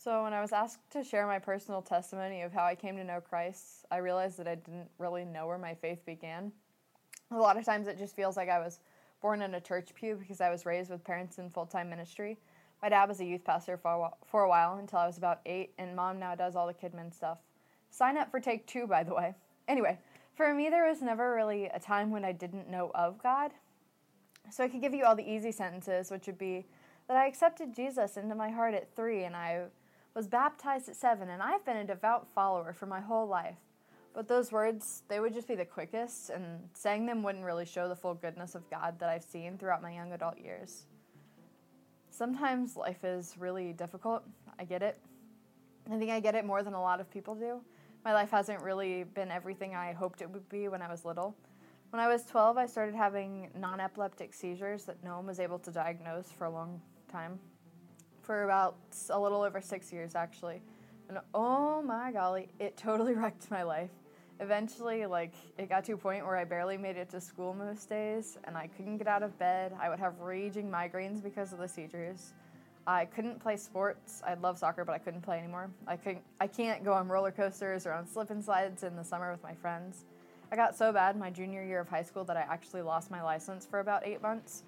So, when I was asked to share my personal testimony of how I came to know Christ, I realized that I didn't really know where my faith began. A lot of times it just feels like I was born in a church pew because I was raised with parents in full time ministry. My dad was a youth pastor for a, while, for a while until I was about eight, and mom now does all the Kidmin stuff. Sign up for take two, by the way. Anyway, for me, there was never really a time when I didn't know of God. So I could give you all the easy sentences, which would be that I accepted Jesus into my heart at three, and I was baptized at seven, and I've been a devout follower for my whole life. But those words, they would just be the quickest, and saying them wouldn't really show the full goodness of God that I've seen throughout my young adult years. Sometimes life is really difficult. I get it. I think I get it more than a lot of people do. My life hasn't really been everything I hoped it would be when I was little. When I was 12, I started having non epileptic seizures that no one was able to diagnose for a long time for about a little over six years, actually. And oh my golly, it totally wrecked my life. Eventually, like, it got to a point where I barely made it to school most days, and I couldn't get out of bed. I would have raging migraines because of the seizures. I couldn't play sports. I love soccer, but I couldn't play anymore. I couldn't. I can't go on roller coasters or on slip and slides in the summer with my friends. I got so bad my junior year of high school that I actually lost my license for about eight months.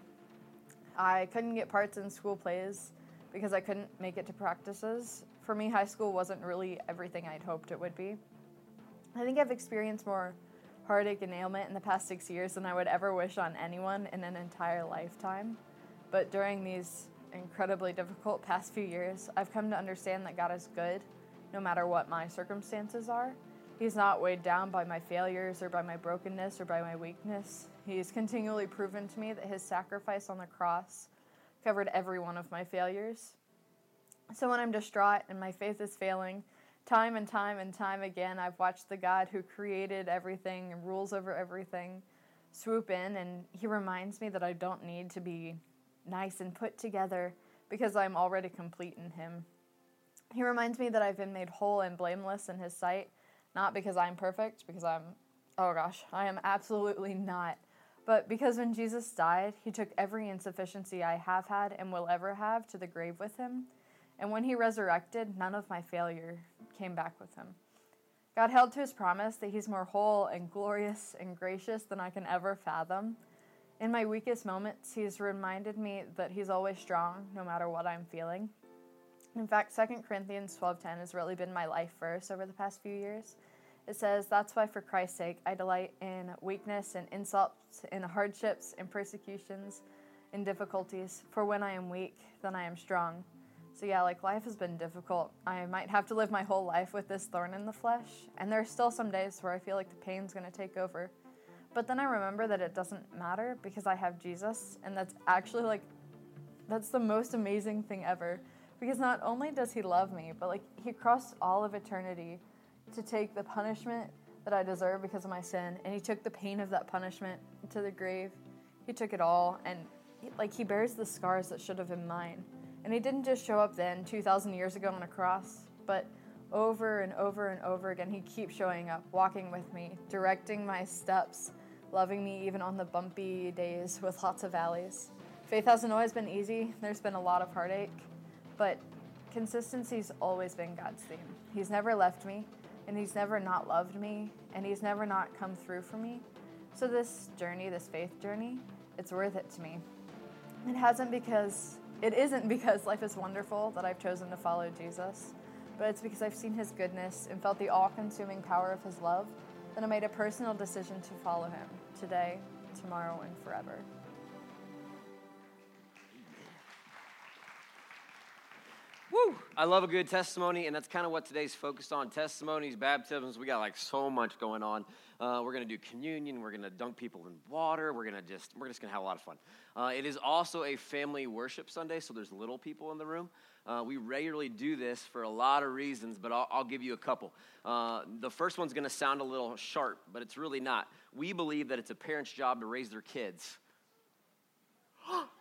I couldn't get parts in school plays because I couldn't make it to practices. For me, high school wasn't really everything I'd hoped it would be. I think I've experienced more heartache and ailment in the past six years than I would ever wish on anyone in an entire lifetime. But during these incredibly difficult past few years, I've come to understand that God is good no matter what my circumstances are. He's not weighed down by my failures or by my brokenness or by my weakness. He's continually proven to me that his sacrifice on the cross covered every one of my failures. So when I'm distraught and my faith is failing, time and time and time again, I've watched the God who created everything and rules over everything swoop in, and He reminds me that I don't need to be nice and put together because I'm already complete in Him. He reminds me that I've been made whole and blameless in His sight, not because I'm perfect, because I'm, oh gosh, I am absolutely not. But because when Jesus died, he took every insufficiency I have had and will ever have to the grave with him. And when he resurrected, none of my failure came back with him. God held to his promise that he's more whole and glorious and gracious than I can ever fathom. In my weakest moments, he's reminded me that he's always strong no matter what I'm feeling. In fact, 2 Corinthians 12:10 has really been my life verse over the past few years. It says, That's why, for Christ's sake, I delight in weakness and insults, in hardships, and persecutions, in difficulties. For when I am weak, then I am strong. So, yeah, like life has been difficult. I might have to live my whole life with this thorn in the flesh. And there are still some days where I feel like the pain's going to take over. But then I remember that it doesn't matter because I have Jesus. And that's actually like, that's the most amazing thing ever. Because not only does he love me, but like he crossed all of eternity to take the punishment that I deserve because of my sin, and He took the pain of that punishment to the grave. He took it all, and like He bears the scars that should have been mine. And He didn't just show up then, 2,000 years ago on a cross, but over and over and over again, He keeps showing up, walking with me, directing my steps, loving me even on the bumpy days with lots of valleys. Faith hasn't always been easy, there's been a lot of heartache, but consistency's always been God's theme. He's never left me and he's never not loved me and he's never not come through for me. So this journey, this faith journey, it's worth it to me. It hasn't because it isn't because life is wonderful that I've chosen to follow Jesus, but it's because I've seen his goodness and felt the all-consuming power of his love that I made a personal decision to follow him today, tomorrow, and forever. Woo! I love a good testimony, and that's kind of what today's focused on testimonies, baptisms. We got like so much going on. Uh, we're going to do communion. We're going to dunk people in water. We're going to just, we're just going to have a lot of fun. Uh, it is also a family worship Sunday, so there's little people in the room. Uh, we regularly do this for a lot of reasons, but I'll, I'll give you a couple. Uh, the first one's going to sound a little sharp, but it's really not. We believe that it's a parent's job to raise their kids.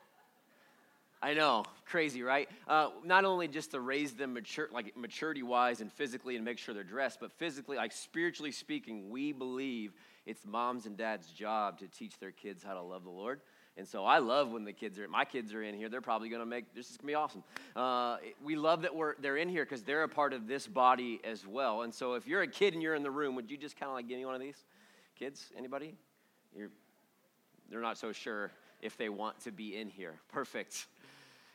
I know, crazy, right? Uh, not only just to raise them mature, like maturity wise and physically and make sure they're dressed, but physically, like spiritually speaking, we believe it's moms and dads' job to teach their kids how to love the Lord And so I love when the kids are, my kids are in here. They're probably going to make, this is going to be awesome. Uh, we love that we're, they're in here because they're a part of this body as well. And so if you're a kid and you're in the room, would you just kind of like give me one of these? Kids, anybody? You're, they're not so sure if they want to be in here. Perfect.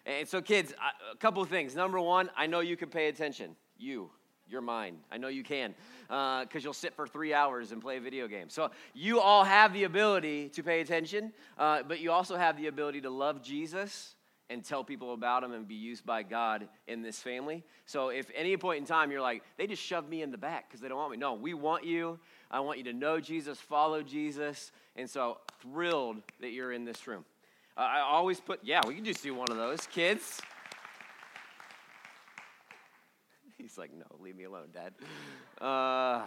And so, kids, a couple of things. Number one, I know you can pay attention. You, you're mine. I know you can, because uh, you'll sit for three hours and play a video game. So you all have the ability to pay attention, uh, but you also have the ability to love Jesus and tell people about him and be used by God in this family. So if any point in time you're like, they just shoved me in the back because they don't want me. No, we want you. I want you to know Jesus, follow Jesus. And so thrilled that you're in this room. I always put, yeah, we can just do one of those. Kids. He's like, no, leave me alone, Dad. Uh,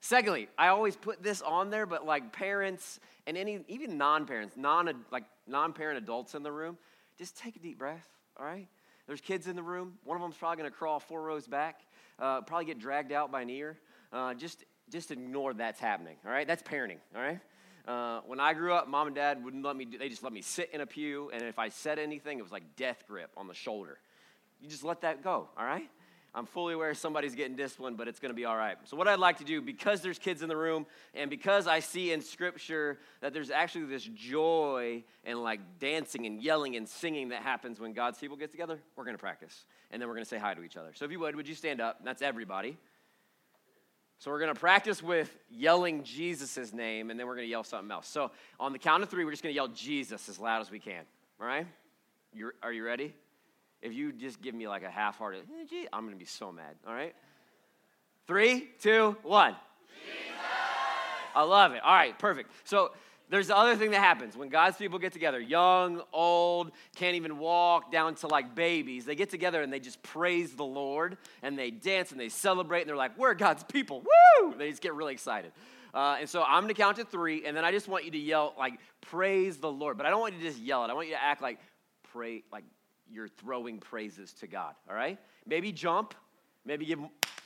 secondly, I always put this on there, but like parents and any even non-parents, non like non-parent adults in the room, just take a deep breath. All right. There's kids in the room. One of them's probably to crawl four rows back, uh, probably get dragged out by an ear. Uh, just just ignore that's happening. All right. That's parenting. All right. Uh, when I grew up, mom and dad wouldn't let me. Do, they just let me sit in a pew, and if I said anything, it was like death grip on the shoulder. You just let that go. All right. I'm fully aware somebody's getting disciplined, but it's going to be all right. So, what I'd like to do, because there's kids in the room, and because I see in Scripture that there's actually this joy and like dancing and yelling and singing that happens when God's people get together, we're going to practice. And then we're going to say hi to each other. So, if you would, would you stand up? That's everybody. So, we're going to practice with yelling Jesus' name, and then we're going to yell something else. So, on the count of three, we're just going to yell Jesus as loud as we can. All right? You're, are you ready? If you just give me like a half hearted, I'm going to be so mad, all right? Three, two, one. Jesus! I love it. All right, perfect. So there's the other thing that happens when God's people get together young, old, can't even walk, down to like babies. They get together and they just praise the Lord and they dance and they celebrate and they're like, we're God's people. Woo! They just get really excited. Uh, and so I'm to count to three, and then I just want you to yell, like, praise the Lord. But I don't want you to just yell it. I want you to act like, pray, like, you're throwing praises to God, all right? Maybe jump, maybe give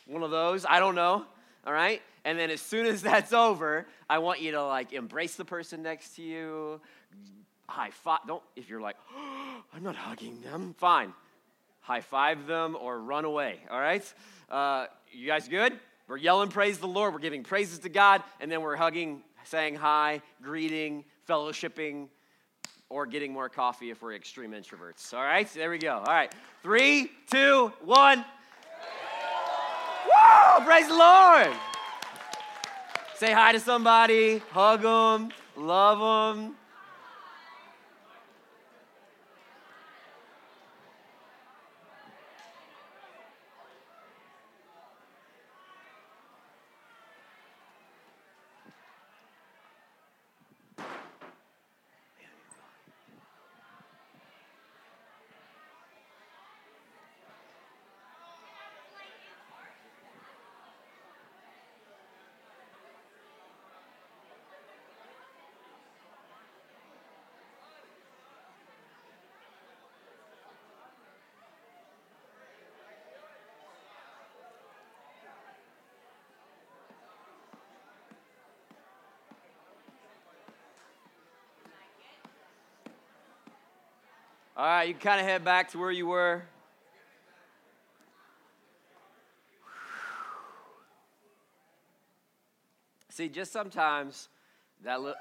one of those, I don't know, all right? And then as soon as that's over, I want you to like embrace the person next to you, high five. Don't, if you're like, oh, I'm not hugging them, fine. High five them or run away, all right? Uh, you guys good? We're yelling praise the Lord, we're giving praises to God, and then we're hugging, saying hi, greeting, fellowshipping, or getting more coffee if we're extreme introverts. All right, there we go. All right, three, two, one. Woo! Praise the Lord. Say hi to somebody, hug them, love them. All right, you kind of head back to where you were. See, just sometimes that little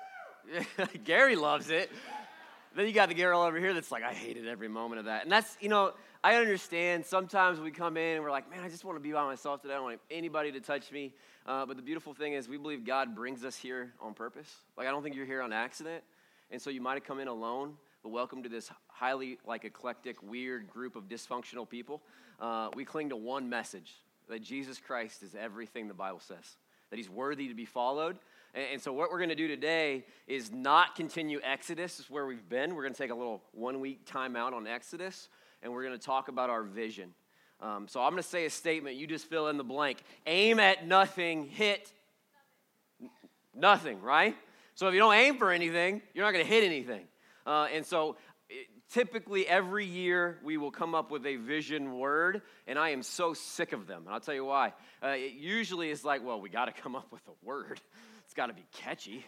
Gary loves it. Then you got the girl over here that's like, I hated every moment of that. And that's, you know, I understand. Sometimes we come in and we're like, man, I just want to be by myself today. I don't want anybody to touch me. Uh, but the beautiful thing is, we believe God brings us here on purpose. Like, I don't think you're here on accident. And so you might have come in alone but welcome to this highly like eclectic, weird group of dysfunctional people. Uh, we cling to one message that Jesus Christ is everything the Bible says, that he's worthy to be followed. And, and so, what we're going to do today is not continue Exodus, is where we've been. We're going to take a little one week time out on Exodus, and we're going to talk about our vision. Um, so, I'm going to say a statement. You just fill in the blank. Aim at nothing, hit nothing, right? So, if you don't aim for anything, you're not going to hit anything. Uh, and so typically every year we will come up with a vision word, and I am so sick of them. And I'll tell you why. Uh, it usually is like, well, we got to come up with a word, it's got to be catchy.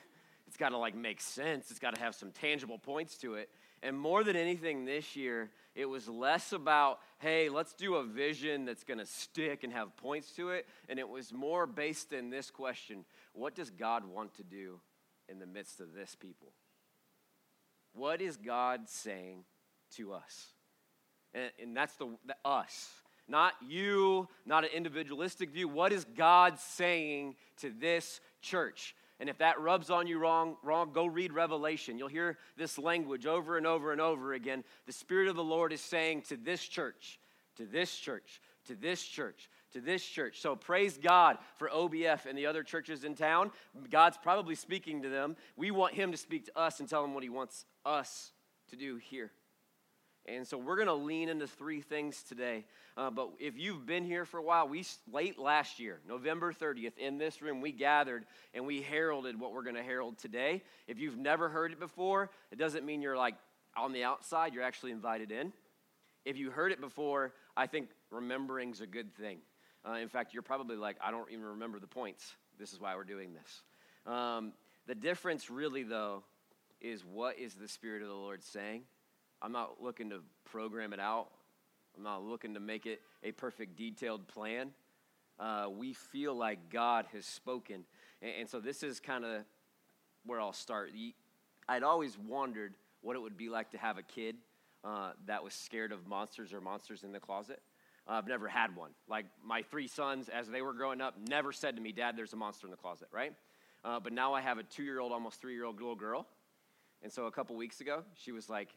it's got to like make sense. It's got to have some tangible points to it. And more than anything this year, it was less about, hey, let's do a vision that's going to stick and have points to it. And it was more based in this question what does God want to do in the midst of this people? What is God saying to us? And, and that's the, the us. Not you, not an individualistic view. What is God saying to this church? And if that rubs on you wrong, wrong, go read Revelation. You'll hear this language over and over and over again. The Spirit of the Lord is saying to this church, to this church, to this church, to this church. So praise God for OBF and the other churches in town. God's probably speaking to them. We want Him to speak to us and tell Him what He wants us to do here. And so we're going to lean into three things today. Uh, but if you've been here for a while, we late last year, November 30th, in this room, we gathered and we heralded what we're going to herald today. If you've never heard it before, it doesn't mean you're like on the outside, you're actually invited in. If you heard it before, I think remembering's a good thing. Uh, in fact, you're probably like, I don't even remember the points. This is why we're doing this. Um, the difference, really, though, is what is the Spirit of the Lord saying? I'm not looking to program it out. I'm not looking to make it a perfect, detailed plan. Uh, we feel like God has spoken. And, and so this is kind of where I'll start. I'd always wondered what it would be like to have a kid uh, that was scared of monsters or monsters in the closet. Uh, I've never had one. Like my three sons, as they were growing up, never said to me, Dad, there's a monster in the closet, right? Uh, but now I have a two year old, almost three year old little girl. And so a couple weeks ago, she was like,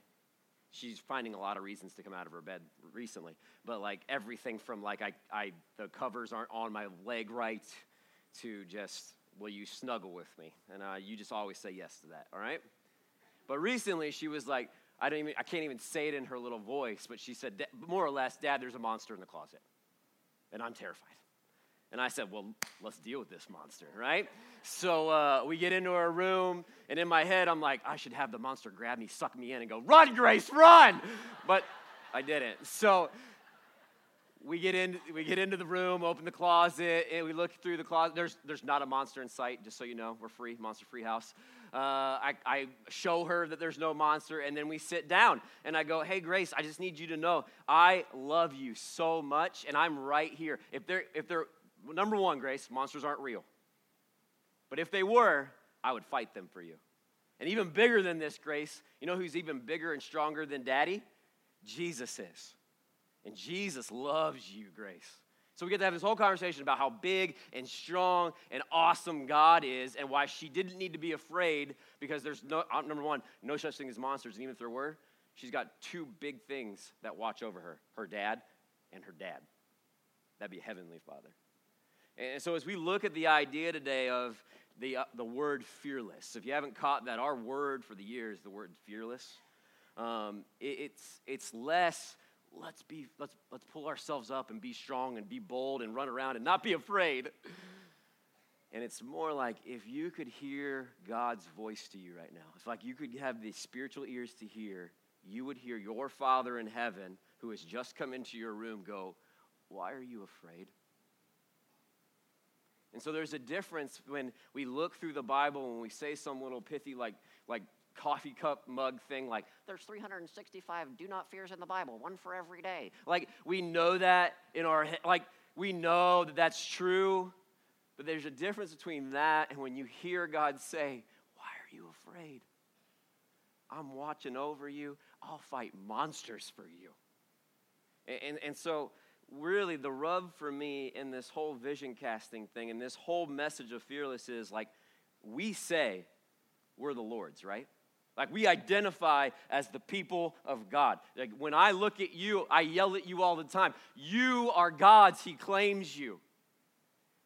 she's finding a lot of reasons to come out of her bed recently. But like everything from like I, I the covers aren't on my leg right to just will you snuggle with me? And uh, you just always say yes to that. All right. But recently she was like I don't even I can't even say it in her little voice, but she said more or less, Dad, there's a monster in the closet, and I'm terrified. And I said, Well, let's deal with this monster, right? So uh, we get into our room, and in my head, I'm like, I should have the monster grab me, suck me in, and go, Run, Grace, run! But I didn't. So we get in we get into the room open the closet and we look through the closet there's there's not a monster in sight just so you know we're free monster free house uh, I, I show her that there's no monster and then we sit down and i go hey grace i just need you to know i love you so much and i'm right here if they're if they're number one, Grace, monsters aren't real. But if they were, I would fight them for you. And even bigger than this, Grace, you know who's even bigger and stronger than Daddy? Jesus is. And Jesus loves you, Grace. So we get to have this whole conversation about how big and strong and awesome God is and why she didn't need to be afraid because there's no, uh, number one, no such thing as monsters. And even if there were, she's got two big things that watch over her her dad and her dad. That'd be Heavenly Father. And so, as we look at the idea today of the, uh, the word fearless, if you haven't caught that, our word for the year is the word fearless. Um, it, it's, it's less, let's, be, let's, let's pull ourselves up and be strong and be bold and run around and not be afraid. And it's more like if you could hear God's voice to you right now, It's like you could have the spiritual ears to hear, you would hear your Father in heaven who has just come into your room go, Why are you afraid? And so there's a difference when we look through the Bible and we say some little pithy, like, like coffee cup mug thing, like, there's 365 do not fears in the Bible, one for every day. Like, we know that in our like, we know that that's true, but there's a difference between that and when you hear God say, Why are you afraid? I'm watching over you. I'll fight monsters for you. And, and, and so really the rub for me in this whole vision casting thing and this whole message of fearless is like we say we're the Lord's, right? Like we identify as the people of God. Like when I look at you, I yell at you all the time. You are God's, He claims you.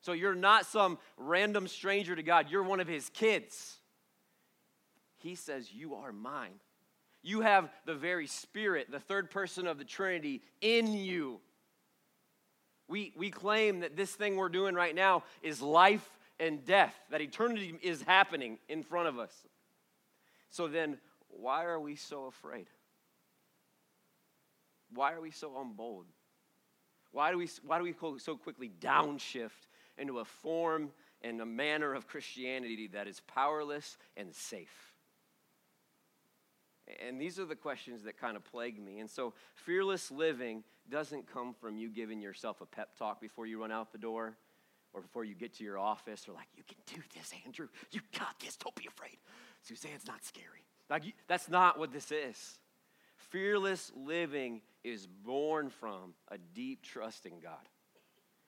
So you're not some random stranger to God, you're one of His kids. He says, You are mine. You have the very Spirit, the third person of the Trinity, in you. We, we claim that this thing we're doing right now is life and death, that eternity is happening in front of us. So then, why are we so afraid? Why are we so unbold? Why do we, why do we so quickly downshift into a form and a manner of Christianity that is powerless and safe? And these are the questions that kind of plague me. And so, fearless living doesn't come from you giving yourself a pep talk before you run out the door or before you get to your office or like, you can do this, Andrew. You got this. Don't be afraid. Suzanne's not scary. Like, that's not what this is. Fearless living is born from a deep trust in God.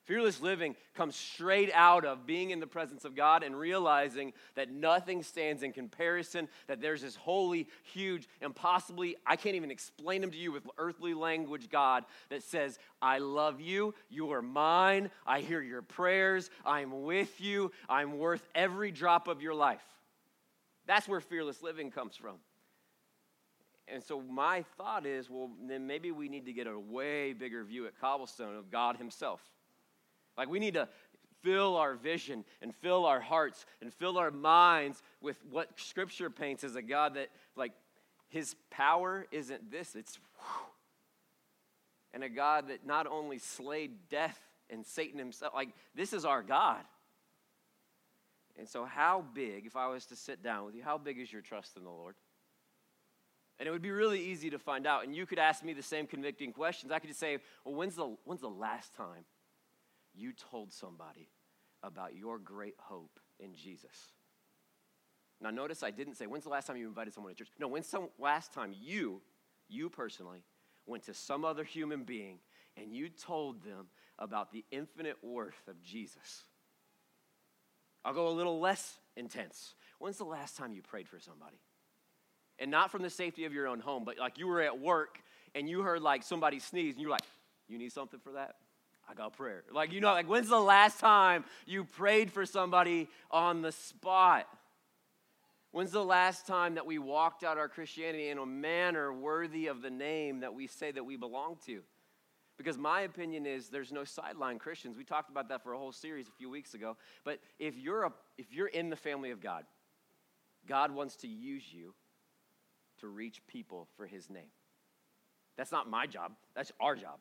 Fearless living comes straight out of being in the presence of God and realizing that nothing stands in comparison, that there's this holy, huge, impossibly, I can't even explain him to you with earthly language God that says, I love you, you are mine, I hear your prayers, I'm with you, I'm worth every drop of your life. That's where fearless living comes from. And so my thought is, well, then maybe we need to get a way bigger view at Cobblestone of God Himself. Like we need to fill our vision and fill our hearts and fill our minds with what Scripture paints as a God that, like, His power isn't this, it's whew, and a God that not only slayed death and Satan himself, like, this is our God. And so, how big, if I was to sit down with you, how big is your trust in the Lord? And it would be really easy to find out. And you could ask me the same convicting questions. I could just say, well, when's the, when's the last time you told somebody about your great hope in Jesus? Now, notice I didn't say, when's the last time you invited someone to church? No, when's the last time you, you personally, went to some other human being and you told them about the infinite worth of Jesus? I'll go a little less intense. When's the last time you prayed for somebody? And not from the safety of your own home, but like you were at work and you heard like somebody sneeze and you're like, you need something for that? I got prayer. Like, you know, like when's the last time you prayed for somebody on the spot? When's the last time that we walked out our Christianity in a manner worthy of the name that we say that we belong to? Because my opinion is there's no sideline Christians. We talked about that for a whole series a few weeks ago. But if you're, a, if you're in the family of God, God wants to use you to reach people for his name. That's not my job, that's our job.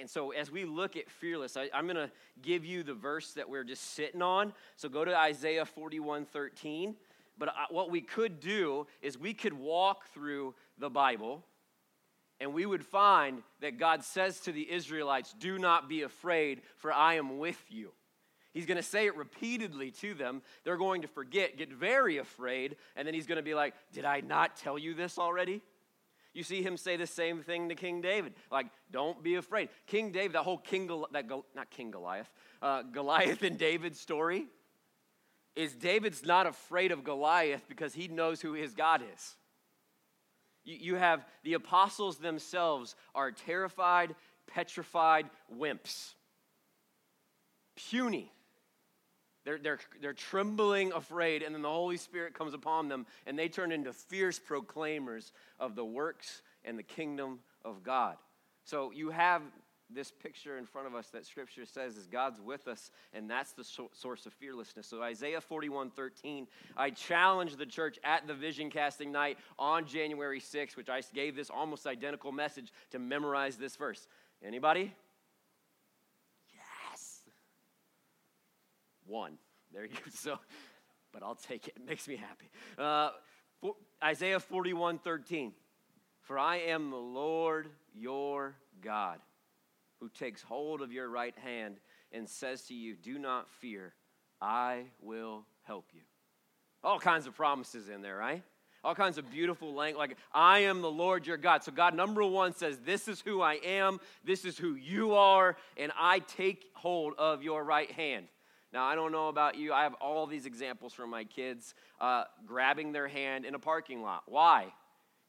And so, as we look at fearless, I, am going to give you the verse that we're just sitting on. So, go to Isaiah 41 13. But uh, what we could do is we could walk through the Bible and we would find that God says to the Israelites, Do not be afraid, for I am with you. He's going to say it repeatedly to them. They're going to forget, get very afraid, and then he's going to be like, Did I not tell you this already? You see him say the same thing to King David, like, "Don't be afraid." King David, that whole King, that not King Goliath, uh, Goliath and David story, is David's not afraid of Goliath because he knows who his God is. You, you have the apostles themselves are terrified, petrified wimps, puny. They're, they're, they're trembling, afraid, and then the Holy Spirit comes upon them, and they turn into fierce proclaimers of the works and the kingdom of God. So you have this picture in front of us that Scripture says is God's with us, and that's the so- source of fearlessness. So Isaiah 41, 13, I challenge the church at the vision casting night on January 6th, which I gave this almost identical message to memorize this verse. Anybody? Yes. One. There you go. So, but I'll take it. It makes me happy. Uh, for, Isaiah 41 13. For I am the Lord your God, who takes hold of your right hand and says to you, Do not fear, I will help you. All kinds of promises in there, right? All kinds of beautiful language, like, I am the Lord your God. So, God, number one, says, This is who I am, this is who you are, and I take hold of your right hand. Now, I don't know about you. I have all these examples from my kids uh, grabbing their hand in a parking lot. Why?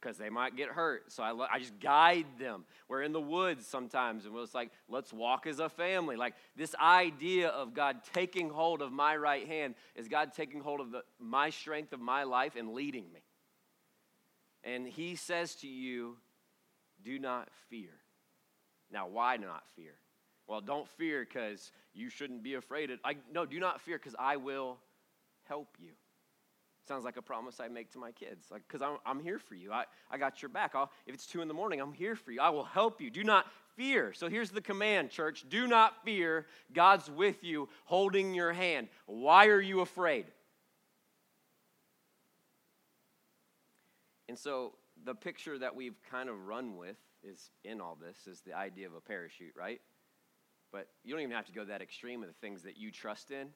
Because they might get hurt. So I, I just guide them. We're in the woods sometimes, and it's like, let's walk as a family. Like this idea of God taking hold of my right hand is God taking hold of the, my strength of my life and leading me. And He says to you, do not fear. Now, why not fear? Well, don't fear because you shouldn't be afraid. Of, I, no, do not fear because I will help you. Sounds like a promise I make to my kids. Like, because I'm, I'm here for you. I, I got your back. I'll, if it's two in the morning, I'm here for you. I will help you. Do not fear. So here's the command, church. Do not fear. God's with you, holding your hand. Why are you afraid? And so the picture that we've kind of run with is in all this is the idea of a parachute, right? But you don't even have to go that extreme of the things that you trust in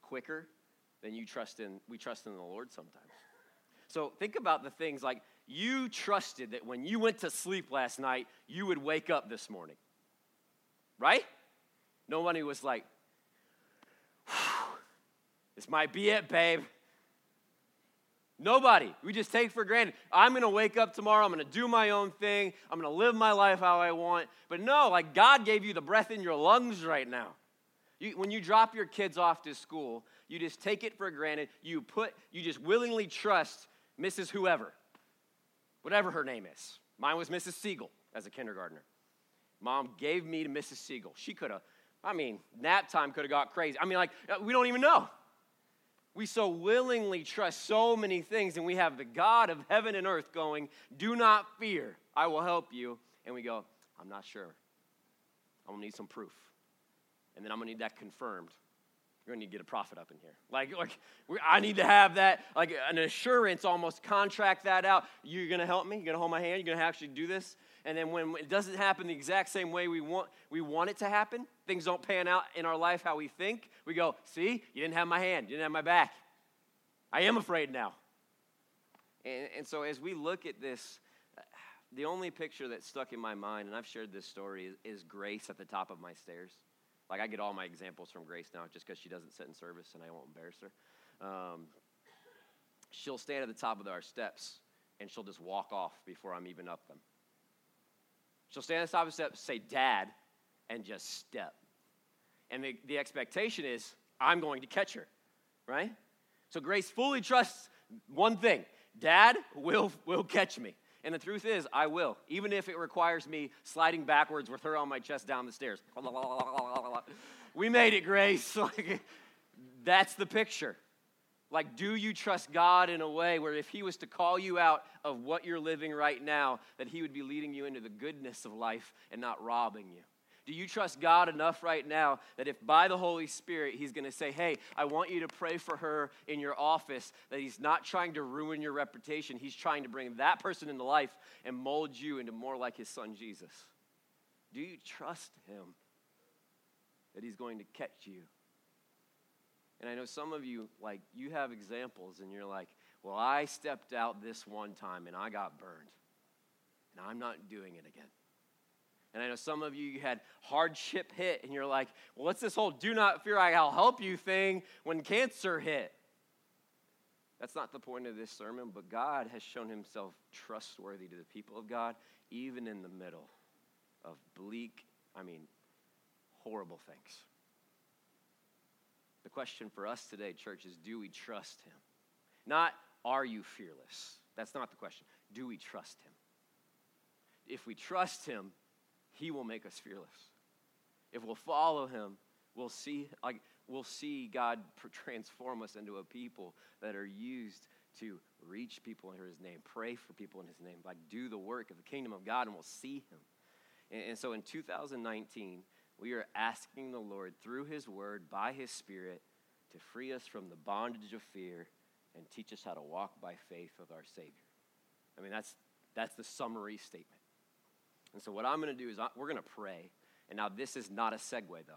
quicker than you trust in we trust in the Lord sometimes. So think about the things like you trusted that when you went to sleep last night, you would wake up this morning. Right? Nobody was like, this might be it, babe. Nobody. We just take for granted. I'm going to wake up tomorrow. I'm going to do my own thing. I'm going to live my life how I want. But no, like God gave you the breath in your lungs right now. You, when you drop your kids off to school, you just take it for granted. You put, you just willingly trust Mrs. Whoever, whatever her name is. Mine was Mrs. Siegel as a kindergartner. Mom gave me to Mrs. Siegel. She could have, I mean, nap time could have got crazy. I mean, like, uh, we don't even know. We so willingly trust so many things, and we have the God of heaven and earth going, Do not fear, I will help you. And we go, I'm not sure. I'm gonna need some proof. And then I'm gonna need that confirmed. Gonna need to get a prophet up in here. Like, like I need to have that, like an assurance almost, contract that out. You're gonna help me? You're gonna hold my hand? You're gonna actually do this? And then when it doesn't happen the exact same way we want, we want it to happen, things don't pan out in our life how we think, we go, see, you didn't have my hand, you didn't have my back. I am afraid now. And, and so as we look at this, the only picture that stuck in my mind, and I've shared this story, is, is Grace at the top of my stairs. Like I get all my examples from Grace now just because she doesn't sit in service and I won't embarrass her. Um, she'll stand at the top of our steps and she'll just walk off before I'm even up them. She'll stand at the top of the steps, say, Dad, and just step. And the, the expectation is, I'm going to catch her, right? So Grace fully trusts one thing Dad will, will catch me. And the truth is, I will, even if it requires me sliding backwards with her on my chest down the stairs. we made it, Grace. That's the picture. Like, do you trust God in a way where if He was to call you out of what you're living right now, that He would be leading you into the goodness of life and not robbing you? Do you trust God enough right now that if by the Holy Spirit He's going to say, hey, I want you to pray for her in your office, that He's not trying to ruin your reputation, He's trying to bring that person into life and mold you into more like His Son Jesus? Do you trust Him that He's going to catch you and I know some of you, like, you have examples and you're like, well, I stepped out this one time and I got burned. And I'm not doing it again. And I know some of you, you had hardship hit and you're like, well, what's this whole do not fear, I'll help you thing when cancer hit? That's not the point of this sermon, but God has shown himself trustworthy to the people of God, even in the middle of bleak, I mean, horrible things. The question for us today, church, is do we trust him? Not are you fearless? That's not the question. Do we trust him? If we trust him, he will make us fearless. If we'll follow him, we'll see like we'll see God transform us into a people that are used to reach people in his name, pray for people in his name, like do the work of the kingdom of God, and we'll see him. And, and so in 2019, we are asking the Lord through His Word, by His Spirit, to free us from the bondage of fear and teach us how to walk by faith with our Savior. I mean, that's, that's the summary statement. And so, what I'm going to do is I, we're going to pray. And now, this is not a segue, though.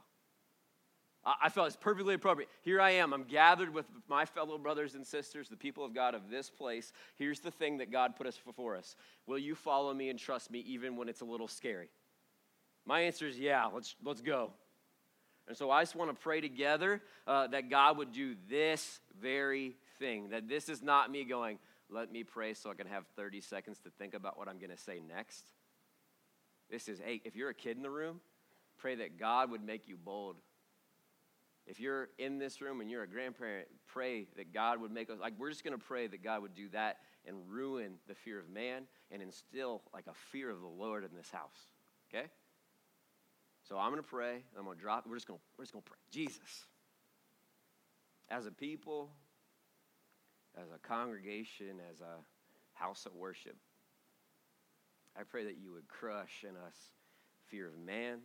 I, I felt it's perfectly appropriate. Here I am. I'm gathered with my fellow brothers and sisters, the people of God of this place. Here's the thing that God put us before us Will you follow me and trust me even when it's a little scary? My answer is yeah, let's, let's go. And so I just want to pray together uh, that God would do this very thing. That this is not me going, let me pray so I can have 30 seconds to think about what I'm going to say next. This is, hey, if you're a kid in the room, pray that God would make you bold. If you're in this room and you're a grandparent, pray that God would make us, like, we're just going to pray that God would do that and ruin the fear of man and instill, like, a fear of the Lord in this house. Okay? So I'm going to pray. I'm going to drop. We're just to, we're just going to pray. Jesus, as a people, as a congregation, as a house of worship. I pray that you would crush in us fear of man,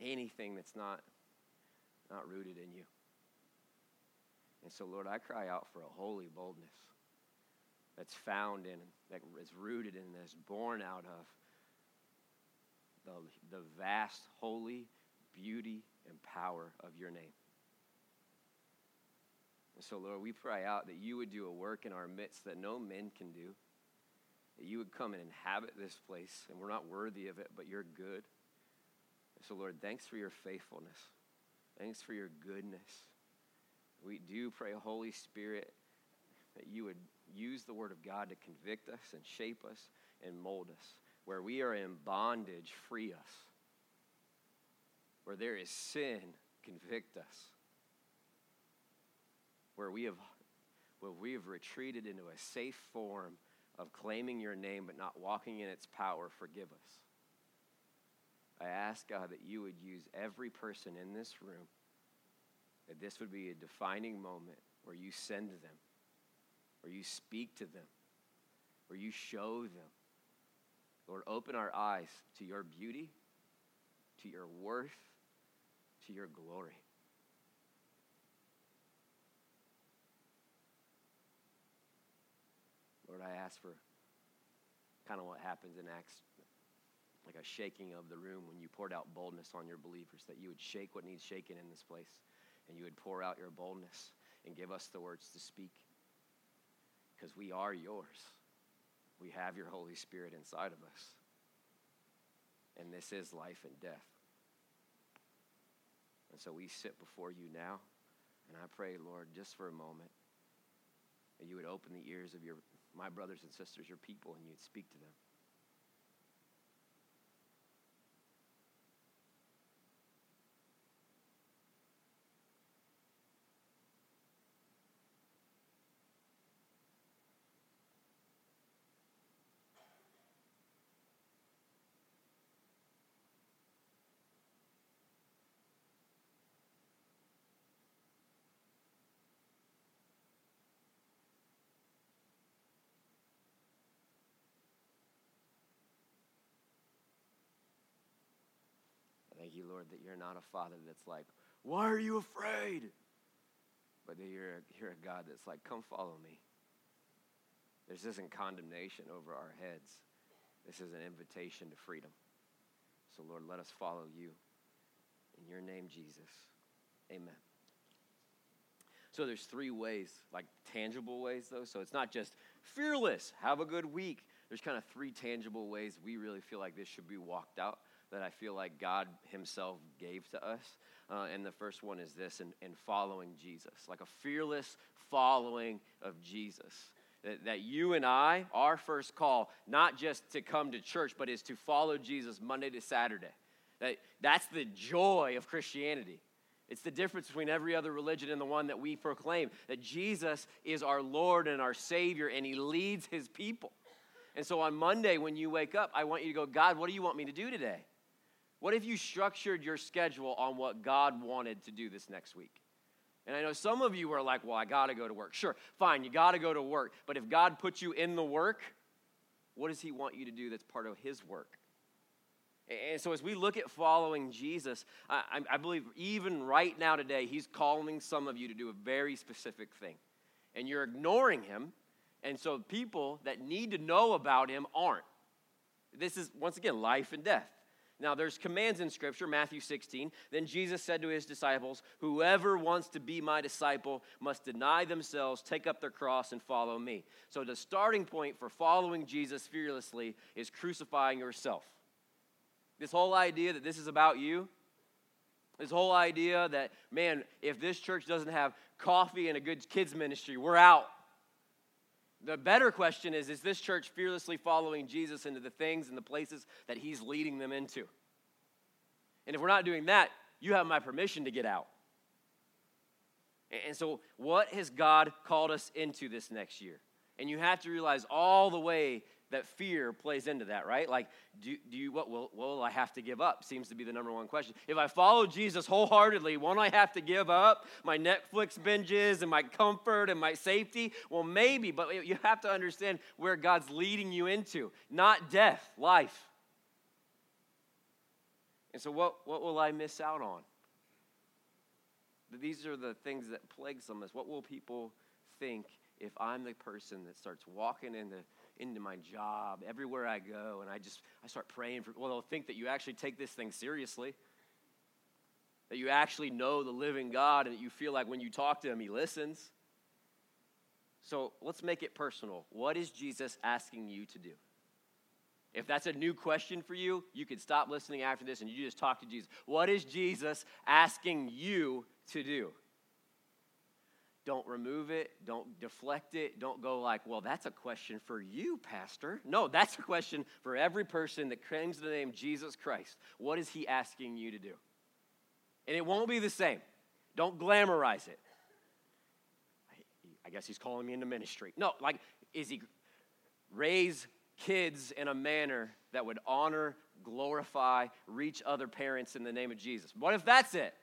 anything that's not, not rooted in you. And so, Lord, I cry out for a holy boldness that's found in, that is rooted in, that's born out of the, the vast, holy beauty and power of your name. And so, Lord, we cry out that you would do a work in our midst that no men can do, that you would come and inhabit this place, and we're not worthy of it, but you're good. So, Lord, thanks for your faithfulness. Thanks for your goodness. We do pray, Holy Spirit, that you would use the Word of God to convict us and shape us and mold us. Where we are in bondage, free us. Where there is sin, convict us. Where we have, where we have retreated into a safe form of claiming your name but not walking in its power, forgive us. I ask, God, that you would use every person in this room, that this would be a defining moment where you send them where you speak to them, where you show them. Lord, open our eyes to your beauty, to your worth, to your glory. Lord, I ask for kind of what happens in Acts, like a shaking of the room when you poured out boldness on your believers, that you would shake what needs shaken in this place, and you would pour out your boldness and give us the words to speak because we are yours. We have your Holy Spirit inside of us. And this is life and death. And so we sit before you now. And I pray, Lord, just for a moment, that you would open the ears of your, my brothers and sisters, your people, and you'd speak to them. Thank you, Lord, that you're not a father that's like, why are you afraid? But that you're, you're a God that's like, come follow me. This isn't condemnation over our heads. This is an invitation to freedom. So, Lord, let us follow you. In your name, Jesus. Amen. So there's three ways, like tangible ways, though. So it's not just fearless, have a good week. There's kind of three tangible ways we really feel like this should be walked out that I feel like God Himself gave to us. Uh, and the first one is this in following Jesus, like a fearless following of Jesus. That, that you and I, our first call, not just to come to church, but is to follow Jesus Monday to Saturday. That, that's the joy of Christianity. It's the difference between every other religion and the one that we proclaim that Jesus is our Lord and our Savior, and He leads His people. And so on Monday, when you wake up, I want you to go, God, what do you want me to do today? What if you structured your schedule on what God wanted to do this next week? And I know some of you are like, well, I got to go to work. Sure, fine, you got to go to work. But if God puts you in the work, what does He want you to do that's part of His work? And so, as we look at following Jesus, I, I, believe even right now today, He's calling some of you to do a very specific thing. And you're ignoring Him. And so, people that need to know about Him aren't. This is, once again, life and death. Now, there's commands in Scripture, Matthew 16. Then Jesus said to his disciples, Whoever wants to be my disciple must deny themselves, take up their cross, and follow me. So, the starting point for following Jesus fearlessly is crucifying yourself. This whole idea that this is about you, this whole idea that, man, if this church doesn't have coffee and a good kids' ministry, we're out. The better question is Is this church fearlessly following Jesus into the things and the places that he's leading them into? And if we're not doing that, you have my permission to get out. And so, what has God called us into this next year? And you have to realize all the way that fear plays into that, right? Like, do, do you, what will, will I have to give up? Seems to be the number one question. If I follow Jesus wholeheartedly, won't I have to give up my Netflix binges and my comfort and my safety? Well, maybe, but you have to understand where God's leading you into, not death, life. And so, what, what will I miss out on? These are the things that plague some of us. What will people think if I'm the person that starts walking into into my job, everywhere I go, and I just I start praying for well, they'll think that you actually take this thing seriously. That you actually know the living God and that you feel like when you talk to him, he listens. So let's make it personal. What is Jesus asking you to do? If that's a new question for you, you could stop listening after this and you just talk to Jesus. What is Jesus asking you to do? Don't remove it. Don't deflect it. Don't go like, well, that's a question for you, Pastor. No, that's a question for every person that claims the name Jesus Christ. What is he asking you to do? And it won't be the same. Don't glamorize it. I guess he's calling me into ministry. No, like, is he raise kids in a manner that would honor, glorify, reach other parents in the name of Jesus? What if that's it?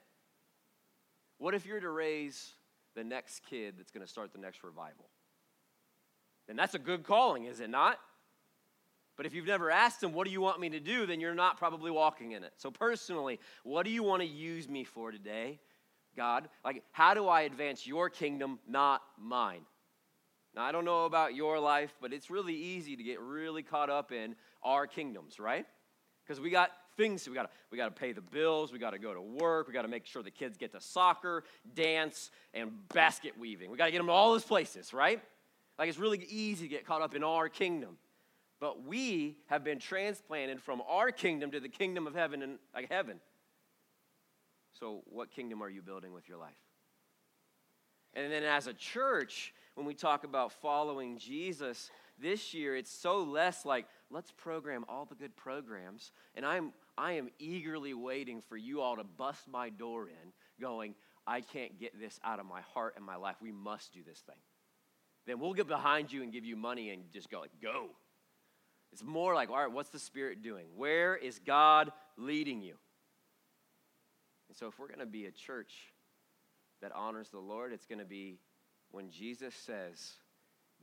What if you're to raise the next kid that's going to start the next revival. And that's a good calling, is it not? But if you've never asked him, what do you want me to do, then you're not probably walking in it. So, personally, what do you want to use me for today, God? Like, how do I advance your kingdom, not mine? Now, I don't know about your life, but it's really easy to get really caught up in our kingdoms, right? Because we got things we got we got to pay the bills we got to go to work we got to make sure the kids get to soccer dance and basket weaving. We got to get them to all those places right? Like it's really easy to get caught up in our kingdom. But we have been transplanted from our kingdom to the kingdom of heaven and like heaven. So what kingdom are you building with your life? And then as a church when we talk about following jesus this year it's so less like let's program all the good programs and i'm I am eagerly waiting for you all to bust my door in, going, I can't get this out of my heart and my life. We must do this thing. Then we'll get behind you and give you money and just go, like, go. It's more like, all right, what's the Spirit doing? Where is God leading you? And so, if we're going to be a church that honors the Lord, it's going to be when Jesus says,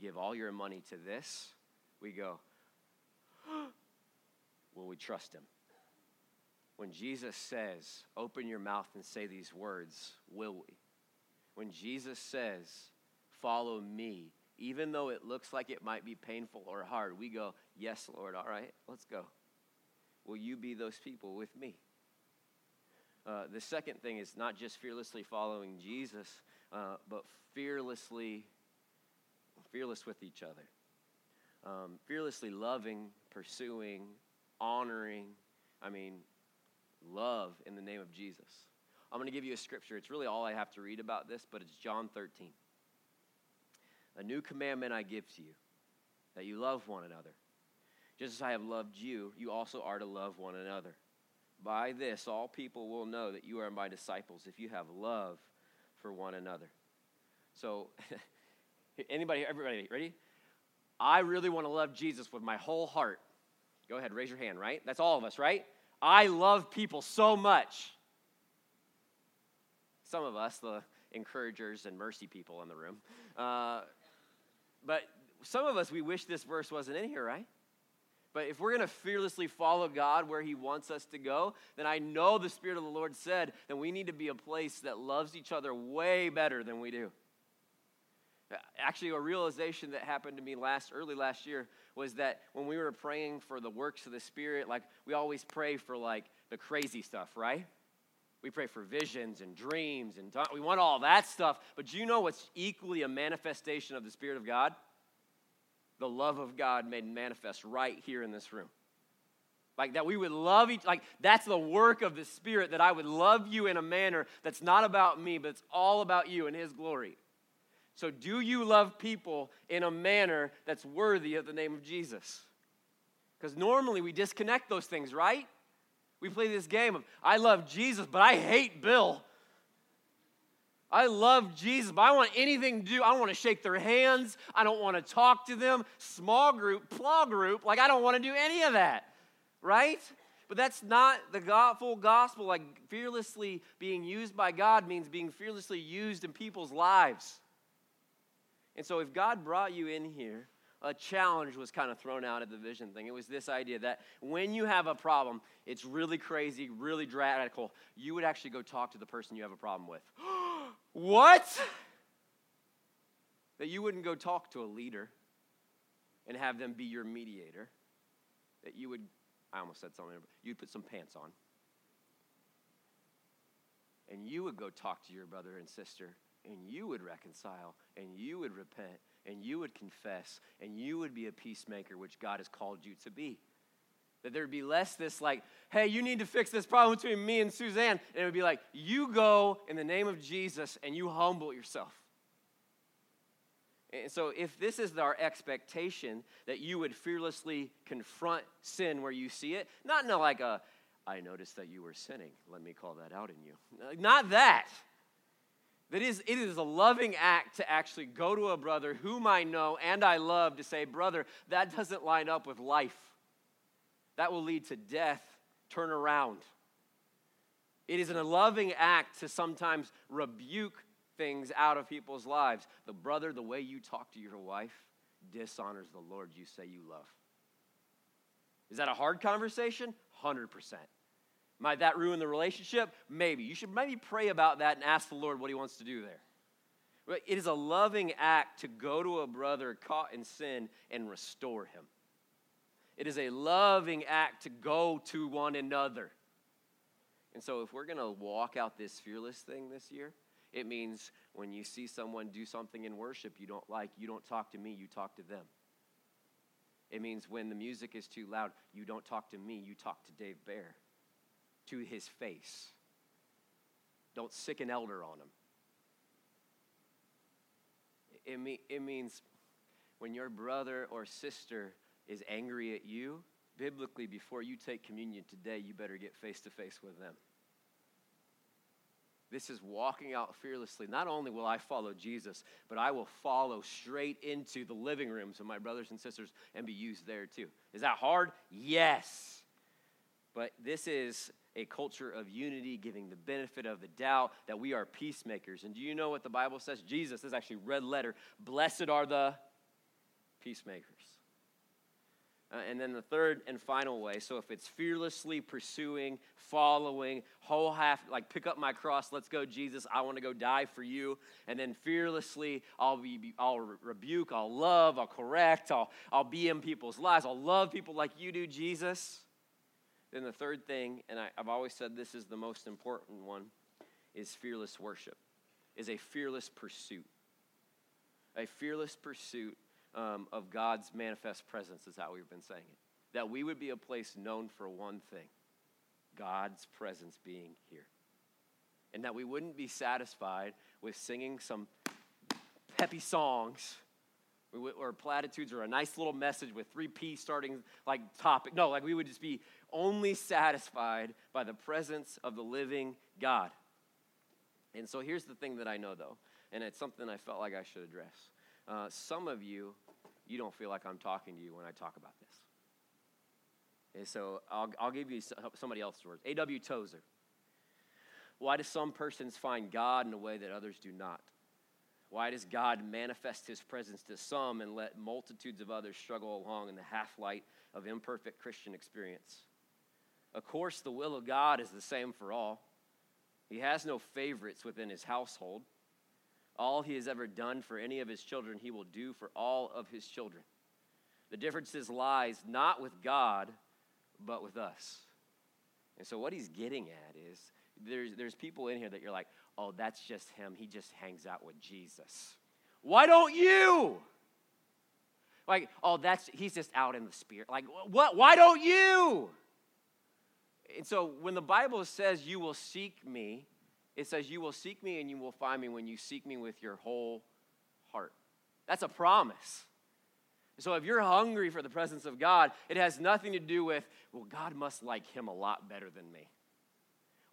give all your money to this, we go, will we trust him? When Jesus says, open your mouth and say these words, will we? When Jesus says, follow me, even though it looks like it might be painful or hard, we go, yes, Lord, all right, let's go. Will you be those people with me? Uh, the second thing is not just fearlessly following Jesus, uh, but fearlessly, fearless with each other. Um, fearlessly loving, pursuing, honoring. I mean, love in the name of Jesus. I'm going to give you a scripture. It's really all I have to read about this, but it's John 13. A new commandment I give to you that you love one another. Just as I have loved you, you also are to love one another. By this, all people will know that you are my disciples if you have love for one another. So, anybody, everybody, ready? I really want to love Jesus with my whole heart. Go ahead, raise your hand, right? That's all of us, right? I love people so much. Some of us, the encouragers and mercy people in the room. Uh, but some of us, we wish this verse wasn't in here, right? But if we're going to fearlessly follow God where He wants us to go, then I know the Spirit of the Lord said that we need to be a place that loves each other way better than we do. Actually, a realization that happened to me last early last year was that when we were praying for the works of the Spirit, like we always pray for like the crazy stuff, right? We pray for visions and dreams and we want all that stuff. But do you know what's equally a manifestation of the Spirit of God? The love of God made manifest right here in this room. Like that we would love each, like that's the work of the Spirit, that I would love you in a manner that's not about me, but it's all about you and His glory. So, do you love people in a manner that's worthy of the name of Jesus? Because normally we disconnect those things, right? We play this game of I love Jesus, but I hate Bill. I love Jesus, but I want anything to do. I don't want to shake their hands. I don't want to talk to them. Small group, plug group, like I don't want to do any of that, right? But that's not the full gospel. Like fearlessly being used by God means being fearlessly used in people's lives. And so if God brought you in here, a challenge was kind of thrown out at the vision thing. It was this idea that when you have a problem, it's really crazy, really radical, you would actually go talk to the person you have a problem with. what? That you wouldn't go talk to a leader and have them be your mediator. That you would I almost said something. You'd put some pants on. And you would go talk to your brother and sister, and you would reconcile, and you would repent, and you would confess, and you would be a peacemaker, which God has called you to be. That there would be less this like, hey, you need to fix this problem between me and Suzanne. And it would be like, you go in the name of Jesus and you humble yourself. And so, if this is our expectation that you would fearlessly confront sin where you see it, not in like a, I noticed that you were sinning, let me call that out in you. Not that. That is, it is a loving act to actually go to a brother whom I know and I love to say, brother, that doesn't line up with life. That will lead to death. Turn around. It is a loving act to sometimes rebuke things out of people's lives. The brother, the way you talk to your wife dishonors the Lord you say you love. Is that a hard conversation? 100%. Might that ruin the relationship? Maybe. You should maybe pray about that and ask the Lord what he wants to do there. But it is a loving act to go to a brother caught in sin and restore him. It is a loving act to go to one another. And so, if we're going to walk out this fearless thing this year, it means when you see someone do something in worship you don't like, you don't talk to me, you talk to them. It means when the music is too loud, you don't talk to me, you talk to Dave Bear, to his face. Don't sic an elder on him. It, it means when your brother or sister is angry at you, biblically, before you take communion today, you better get face to face with them. This is walking out fearlessly. Not only will I follow Jesus, but I will follow straight into the living rooms of my brothers and sisters and be used there too. Is that hard? Yes. But this is a culture of unity, giving the benefit of the doubt that we are peacemakers. And do you know what the Bible says? Jesus this is actually red letter. Blessed are the peacemakers. Uh, and then the third and final way so if it's fearlessly pursuing, following, whole half, like pick up my cross, let's go, Jesus, I want to go die for you. And then fearlessly, I'll, be, I'll rebuke, I'll love, I'll correct, I'll, I'll be in people's lives, I'll love people like you do, Jesus. Then the third thing, and I, I've always said this is the most important one, is fearless worship, is a fearless pursuit. A fearless pursuit um, of God's manifest presence, is how we've been saying it. That we would be a place known for one thing God's presence being here. And that we wouldn't be satisfied with singing some peppy songs or platitudes or a nice little message with three P starting like topic. No, like we would just be only satisfied by the presence of the living God. And so here's the thing that I know though, and it's something I felt like I should address. Uh, some of you, you don't feel like I'm talking to you when I talk about this. And so I'll, I'll give you somebody else's words. A.W. Tozer. Why do some persons find God in a way that others do not? Why does God manifest his presence to some and let multitudes of others struggle along in the half light of imperfect Christian experience? Of course, the will of God is the same for all. He has no favorites within his household. All he has ever done for any of his children, he will do for all of his children. The differences lies not with God, but with us. And so what he's getting at is there's, there's people in here that you're like, oh, that's just him. He just hangs out with Jesus. Why don't you? Like, oh, that's he's just out in the spirit. Like, what? Why don't you? And so when the Bible says you will seek me, it says, You will seek me and you will find me when you seek me with your whole heart. That's a promise. So if you're hungry for the presence of God, it has nothing to do with, well, God must like him a lot better than me.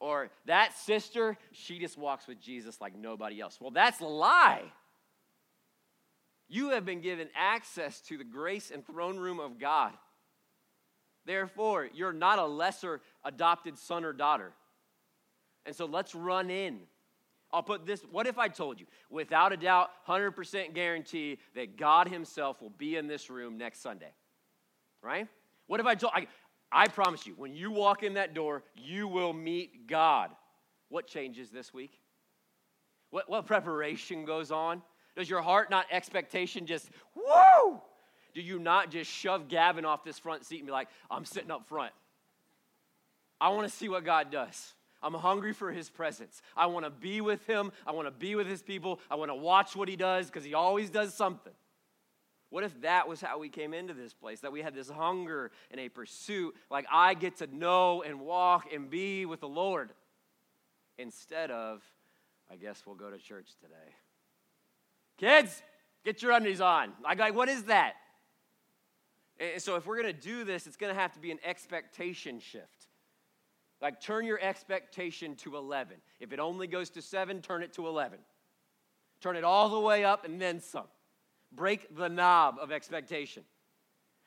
Or that sister, she just walks with Jesus like nobody else. Well, that's a lie. You have been given access to the grace and throne room of God. Therefore, you're not a lesser adopted son or daughter. And so let's run in. I'll put this what if I told you, without a doubt, 100% guarantee that God Himself will be in this room next Sunday? Right? What if I told, I, I promise you, when you walk in that door, you will meet God. What changes this week? What, what preparation goes on? Does your heart not expectation just, woo? Do you not just shove Gavin off this front seat and be like, I'm sitting up front? I want to see what God does. I'm hungry for his presence. I want to be with him. I want to be with his people. I want to watch what he does because he always does something. What if that was how we came into this place? That we had this hunger and a pursuit, like I get to know and walk and be with the Lord, instead of, I guess we'll go to church today. Kids, get your undies on. Like, what is that? And so, if we're going to do this, it's going to have to be an expectation shift. Like, turn your expectation to 11. If it only goes to 7, turn it to 11. Turn it all the way up and then some. Break the knob of expectation.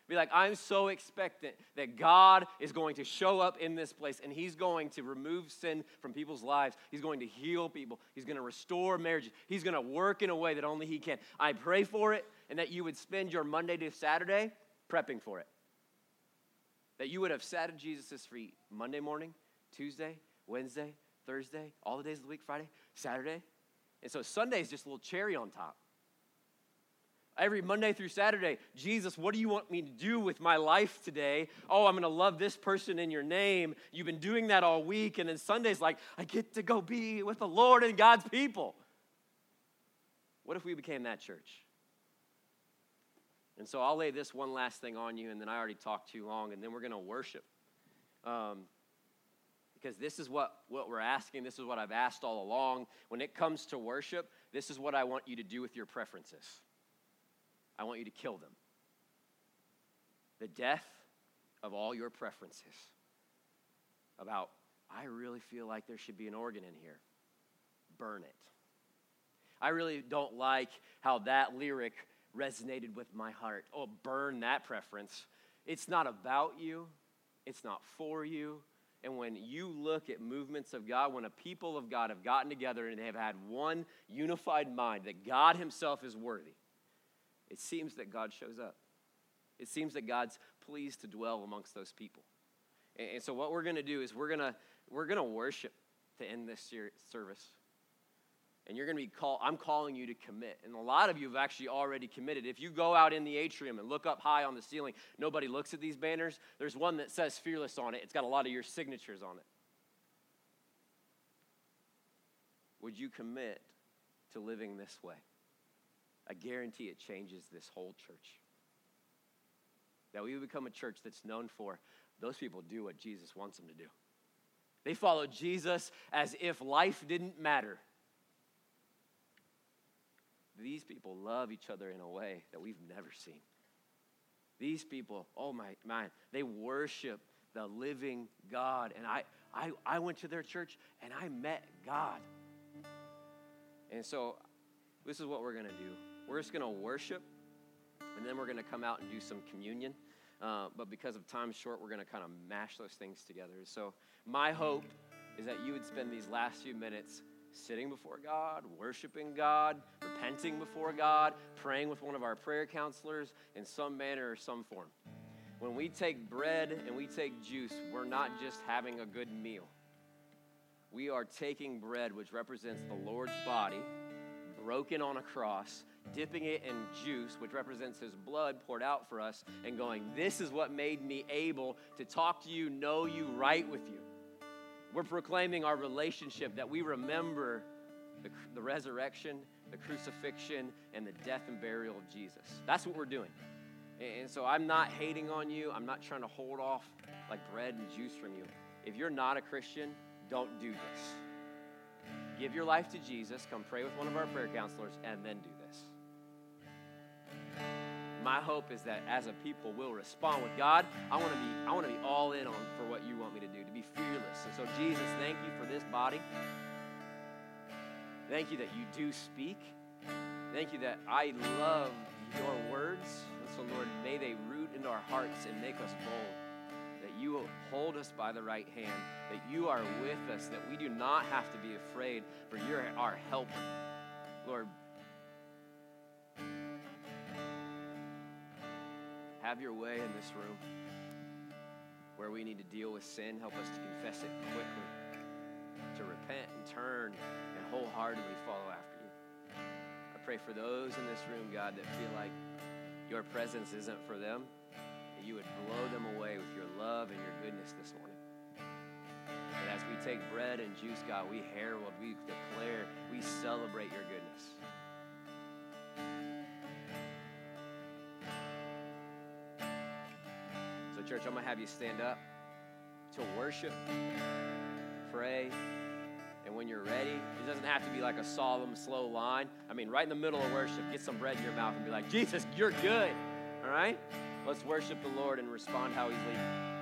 Be like, I'm so expectant that God is going to show up in this place and He's going to remove sin from people's lives. He's going to heal people. He's going to restore marriages. He's going to work in a way that only He can. I pray for it and that you would spend your Monday to Saturday prepping for it. That you would have sat at Jesus' feet Monday morning, Tuesday, Wednesday, Thursday, all the days of the week, Friday, Saturday. And so Sunday is just a little cherry on top. Every Monday through Saturday, Jesus, what do you want me to do with my life today? Oh, I'm going to love this person in your name. You've been doing that all week. And then Sunday's like, I get to go be with the Lord and God's people. What if we became that church? And so I'll lay this one last thing on you, and then I already talked too long, and then we're going to worship. Um, because this is what, what we're asking. This is what I've asked all along. When it comes to worship, this is what I want you to do with your preferences. I want you to kill them. The death of all your preferences about, I really feel like there should be an organ in here. Burn it. I really don't like how that lyric resonated with my heart. Oh, burn that preference. It's not about you, it's not for you. And when you look at movements of God, when a people of God have gotten together and they have had one unified mind that God Himself is worthy, it seems that God shows up. It seems that God's pleased to dwell amongst those people. And, so, what we're going to do is we're going to we're going to worship to end this service. And you're going to be called, I'm calling you to commit. And a lot of you have actually already committed. If you go out in the atrium and look up high on the ceiling, nobody looks at these banners. There's one that says fearless on it, it's got a lot of your signatures on it. Would you commit to living this way? I guarantee it changes this whole church. That we become a church that's known for those people do what Jesus wants them to do. They follow Jesus as if life didn't matter. These people love each other in a way that we've never seen. These people, oh my man, they worship the living God. And I, I, I went to their church and I met God. And so this is what we're going to do. We're just going to worship, and then we're going to come out and do some communion. Uh, but because of time short, we're going to kind of mash those things together. So, my hope is that you would spend these last few minutes sitting before God, worshiping God, repenting before God, praying with one of our prayer counselors in some manner or some form. When we take bread and we take juice, we're not just having a good meal. We are taking bread, which represents the Lord's body, broken on a cross, dipping it in juice, which represents his blood poured out for us, and going, This is what made me able to talk to you, know you, right with you. We're proclaiming our relationship that we remember the, the resurrection, the crucifixion, and the death and burial of Jesus. That's what we're doing. And so I'm not hating on you. I'm not trying to hold off like bread and juice from you. If you're not a Christian, don't do this. Give your life to Jesus, come pray with one of our prayer counselors, and then do this. My hope is that as a people we'll respond with God. I want to be I want to be all in on for what you want me to do, to be fearless. And so Jesus, thank you for this body. Thank you that you do speak. Thank you that I love your words. And so Lord, may they root into our hearts and make us bold. That you will hold us by the right hand, that you are with us, that we do not have to be afraid, for you're our helper. Lord, Have your way in this room. Where we need to deal with sin, help us to confess it quickly, to repent and turn and wholeheartedly follow after you. I pray for those in this room, God, that feel like your presence isn't for them, that you would blow them away with your love and your goodness this morning. That as we take bread and juice, God, we herald, we declare, we celebrate your goodness. Church, I'm going to have you stand up to worship, pray, and when you're ready, it doesn't have to be like a solemn, slow line. I mean, right in the middle of worship, get some bread in your mouth and be like, Jesus, you're good. All right? Let's worship the Lord and respond how He's leading.